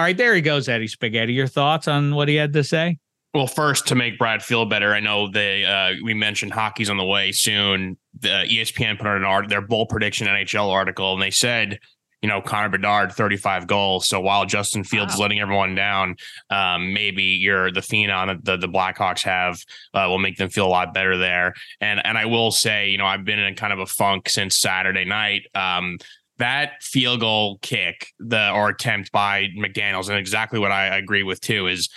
All right, there he goes, Eddie Spaghetti. Your thoughts on what he had to say? Well, first to make Brad feel better, I know they uh, we mentioned hockey's on the way soon. The E ESPN put out an art their bowl prediction NHL article, and they said, you know, Connor Bedard, 35 goals. So while Justin Fields is letting everyone down, um, maybe you're the phenom that the, the Blackhawks have uh, will make them feel a lot better there. And and I will say, you know, I've been in kind of a funk since Saturday night. Um, that field goal kick, the or attempt by McDaniels, and exactly what I agree with too, is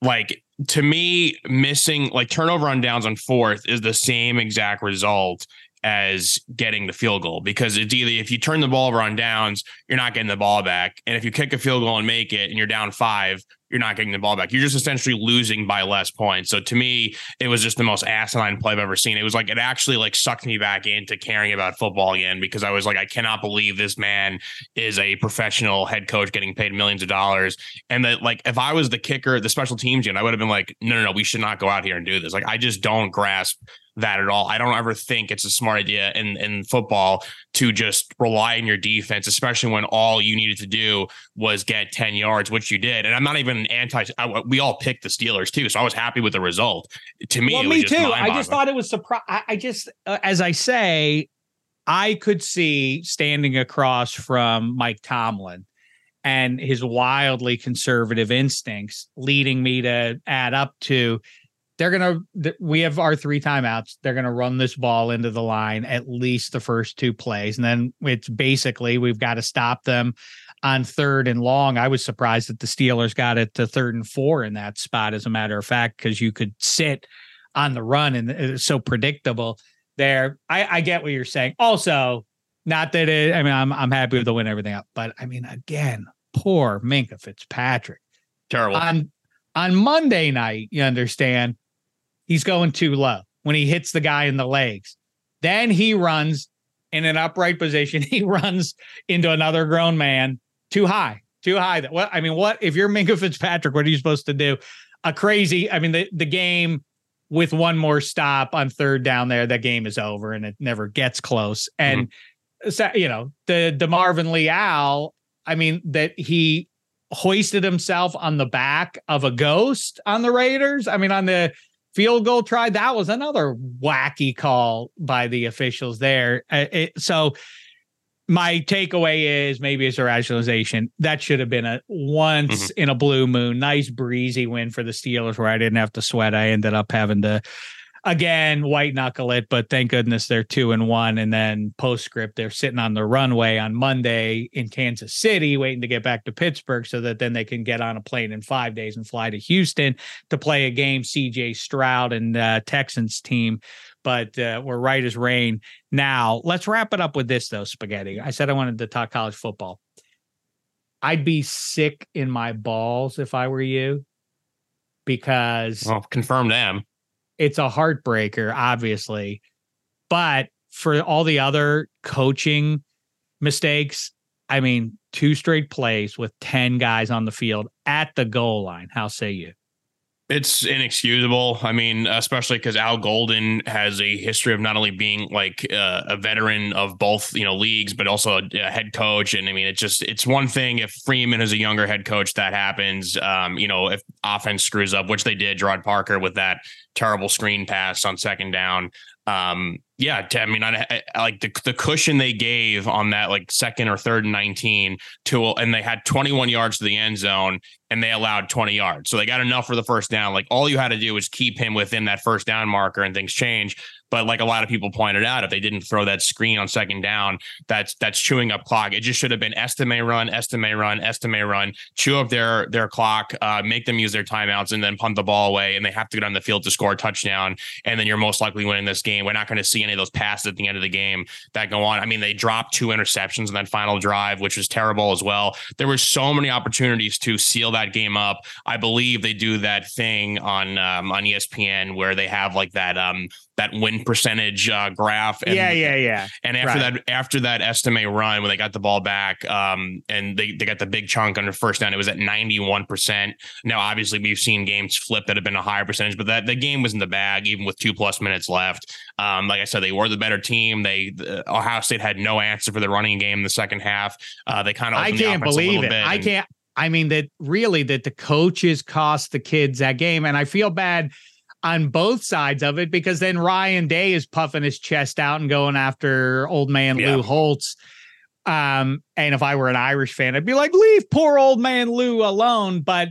like to me, missing like turnover on downs on fourth is the same exact result as getting the field goal because it's either if you turn the ball over on downs, you're not getting the ball back. And if you kick a field goal and make it and you're down five, you're not getting the ball back. You're just essentially losing by less points. So to me, it was just the most asinine play I've ever seen. It was like it actually like sucked me back into caring about football again because I was like, I cannot believe this man is a professional head coach getting paid millions of dollars. And that like if I was the kicker, the special teams unit, I would have been like, no, no, no, we should not go out here and do this. Like I just don't grasp that at all. I don't ever think it's a smart idea in in football to just rely on your defense, especially when all you needed to do was get 10 yards, which you did. And I'm not even anti I, we all picked the Steelers too, so I was happy with the result. To me, well, it was me too. I just thought it was surprise. I, I just, uh, as I say, I could see standing across from Mike Tomlin and his wildly conservative instincts leading me to add up to they're going to we have our three timeouts. They're going to run this ball into the line at least the first two plays. And then it's basically we've got to stop them on third and long. I was surprised that the steelers got it to third and four in that spot as a matter of fact because you could sit on the run and it's so predictable there. I i get what you're saying. Also not that it i mean i'm, I'm happy with the win everything up but i mean again poor minkah fitzpatrick. Terrible. On on monday night you understand he's going too low when he hits the guy in the legs. Then he runs in an upright position. He runs into another grown man too high, too high. That what I mean, what if you're Minkah Fitzpatrick? What are you supposed to do? A crazy. I mean, the the game with one more stop on third down there, that game is over and it never gets close. And mm-hmm. so, you know, the the Marvin Leal. I mean, that he hoisted himself on the back of a ghost on the Raiders. I mean, on the field goal try. That was another wacky call by the officials there. Uh, it, so my takeaway is maybe it's a rationalization. That should have been a once in a blue moon, nice breezy win for the Steelers where I didn't have to sweat. I ended up having to again white knuckle it, but thank goodness they're two and one. And then postscript, they're sitting on the runway on Monday in Kansas City, waiting to get back to Pittsburgh so that then they can get on a plane in five days and fly to Houston to play a game. CJ Stroud and uh, Texans team, but uh, we're right as rain. Now let's wrap it up with this though, spaghetti. I said I wanted to talk college football. I'd be sick in my balls if I were you because well, confirm them it's a heartbreaker, obviously. But for all the other coaching mistakes, I mean, two straight plays with 10 guys on the field at the goal line. How say you? It's inexcusable. I mean, especially because Al Golden has a history of not only being like uh, a veteran of both, you know, leagues, but also a, a, head coach. And I mean, it's just it's one thing if Freeman is a younger head coach that happens. Um, you know, if offense screws up, which they did, Gerad Parker with that terrible screen pass on second down. Um, yeah, I mean, I, I, like the the cushion they gave on that like second or third and 19 to, and they had 21 yards to the end zone and they allowed 20 yards. So they got enough for the first down. Like all you had to do was keep him within that first down marker and things change. But like a lot of people pointed out, if they didn't throw that screen on second down, that's that's chewing up clock. It just should have been Estimé run, Estimé run, Estimé run, chew up their their clock, uh, make them use their timeouts, and then punt the ball away. And they have to get on the field to score a touchdown. And then you're most likely winning this game. We're not going to see any of those passes at the end of the game that go on. I mean, they dropped two interceptions in that final drive, which was terrible as well. There were so many opportunities to seal that game up. I believe they do that thing on um, on ESPN where they have like that um that win percentage uh, graph. And, yeah, yeah, yeah. And after right. that, after that Estimé run, when they got the ball back, um, and they, they got the big chunk under first down, it was at ninety one percent. Now, obviously, we've seen games flip that have been a higher percentage, but that the game was in the bag even with two plus minutes left. Um, like I said, they were the better team. They the, Ohio State had no answer for the running game in the second half. Uh, they kind of I can't believe it. I can't. I mean that really that the coaches cost the kids that game, and I feel bad on both sides of it because then Ryan Day is puffing his chest out and going after old man yeah. Lou Holtz. Um, and if I were an Irish fan, I'd be like, leave poor old man Lou alone. But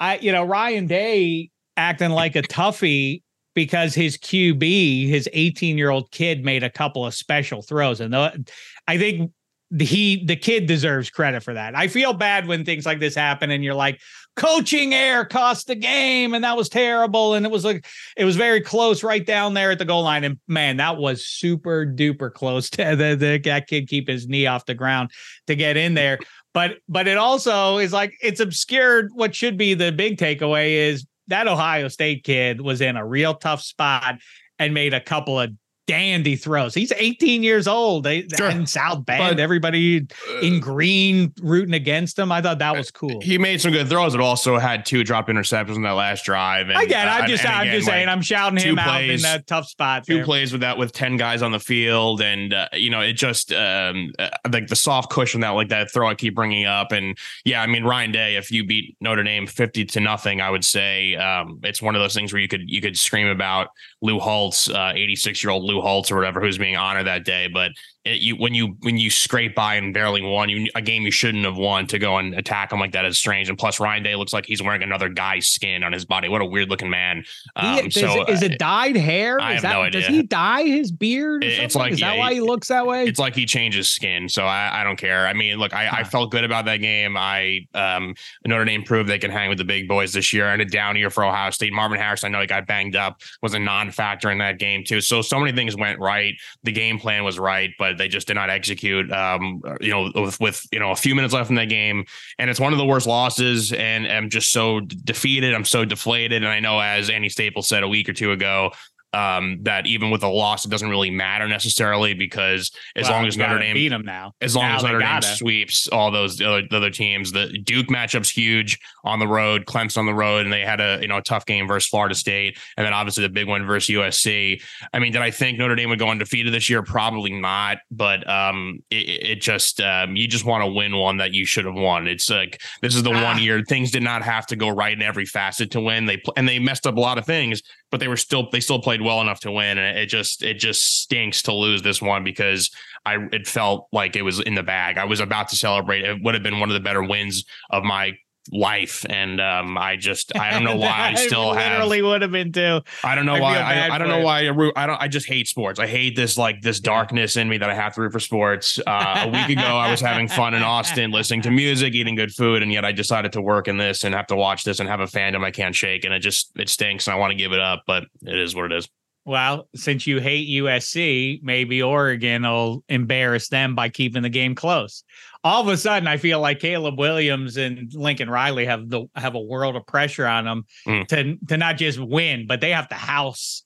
I, you know, Ryan Day acting like a toughie because his QB, his 18 year old kid, made a couple of special throws. And the, I think he the kid deserves credit for that. I feel bad when things like this happen and you're like coaching error cost the game and that was terrible. And it was like it was very close right down there at the goal line. And man that was super duper close to the, the that kid keep his knee off the ground to get in there. But but it also is like it's obscured what should be the big takeaway is that Ohio State kid was in a real tough spot and made a couple of dandy throws. He's 18 years old. They sure. in South Bend, but, everybody uh, in green rooting against him. I thought that was cool. He made some good throws, but also had two dropped interceptions in that last drive. And, I get. It. I'm uh, just, I'm again, just saying. I'm shouting him plays, out in that tough spot. Two there. plays with that with 10 guys on the field, and uh, you know, it just um, uh, like the soft cushion that like that throw I keep bringing up, and yeah, I mean Ryan Day. If you beat Notre Dame 50 to nothing, I would say um, it's one of those things where you could you could scream about Lou Holtz, 86 year old Lou Holtz or whatever, who's being honored that day. But it, you when you when you scrape by and barely won you a game you shouldn't have won to go and attack him like that is strange. And plus, Ryan Day looks like he's wearing another guy's skin on his body. What a weird looking man. Um, he, so is it uh, dyed hair? I is have that, no idea. Does he dye his beard? it's like is yeah, that why he looks that way? It's like he changes skin. So I, I don't care. I mean, look, I, huh. I felt good about that game. I um, Notre Dame proved they can hang with the big boys this year. And a down year for Ohio State. Marvin Harris, I know he got banged up, was a non-factor in that game too. So so many things went right. The game plan was right, but they just did not execute. Um, you know, with, with you know a few minutes left in that game, and it's one of the worst losses. And I'm just so defeated. I'm so deflated. And I know, as Andy Staples said a week or two ago, um, that even with a loss, it doesn't really matter necessarily because as well, long as Notre Dame beat them now, as long now as Notre Dame sweeps all those other, other teams, the Duke matchup's huge on the road, Clemson on the road, and they had a you know a tough game versus Florida State, and then obviously the big one versus USC. I mean, did I think Notre Dame would go undefeated this year? Probably not, but um, it, it just um, you just want to win one that you should have won. It's like this is the ah. one year things did not have to go right in every facet to win. They and they messed up a lot of things, but they were still they still played well enough to win, and it just it just stinks to lose this one because I it felt like it was in the bag. I was about to celebrate. It would have been one of the better wins of my life and um i just i don't know why i still I literally have, would have been too. I don't know I why I, I, don't know why I, root, I don't i just hate sports. I hate this like this darkness in me that i have to root for sports. Uh a week ago i was having fun in austin listening to music eating good food and yet i decided to work in this and have to watch this and have a fandom i can't shake and it just it stinks and i want to give it up but it is what it is. Well, since you hate USC, maybe Oregon will embarrass them by keeping the game close. All of a sudden, I feel like Caleb Williams and Lincoln Riley have the have a world of pressure on them mm. to to not just win, but they have to house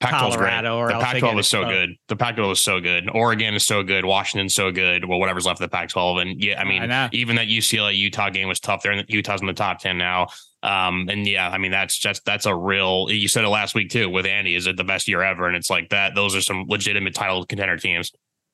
Pac-12 Colorado, or the else they Pac-12 is so good. The Pac-12 is so good. Oregon is so good. Washington's so good. Well, whatever's left of the Pac-12, and yeah, I mean, I even that UCLA Utah game was tough. There, and Utah's in the top ten now. Um, and yeah, I mean, that's just that's a real. You said it last week too with Andy. Is it the best year ever? And it's like that. Those are some legitimate title contender teams.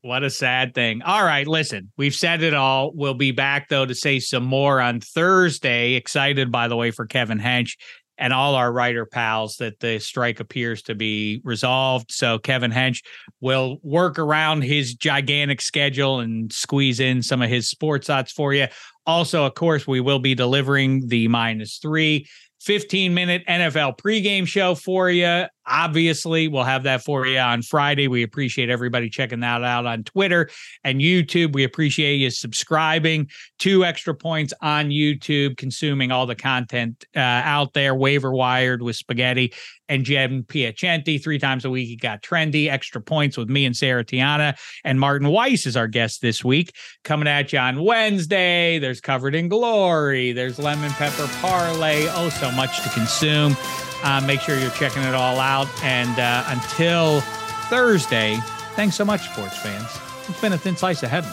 What a sad thing. All right, listen, we've said it all. We'll be back though to say some more on Thursday. Excited, by the way, for Kevin Hench and all our writer pals that the strike appears to be resolved. So Kevin Hench will work around his gigantic schedule and squeeze in some of his sports odds for you. Also, of course, we will be delivering the minus three 15 minute NFL pregame show for you. Obviously, we'll have that for you on Friday. We appreciate everybody checking that out on Twitter and YouTube. We appreciate you subscribing to Extra Points on YouTube, consuming all the content uh, out there. Waiver wired with Spaghetti and Jen Piacenti three times a week. He got trendy. Extra Points with me and Sarah Tiana and Martin Weiss is our guest this week. Coming at you on Wednesday. There's Covered in Glory. There's Lemon Pepper Parlay. Oh, so much to consume. Uh, make sure you're checking it all out. And uh, until Thursday, thanks so much, sports fans. It's been a thin slice of heaven.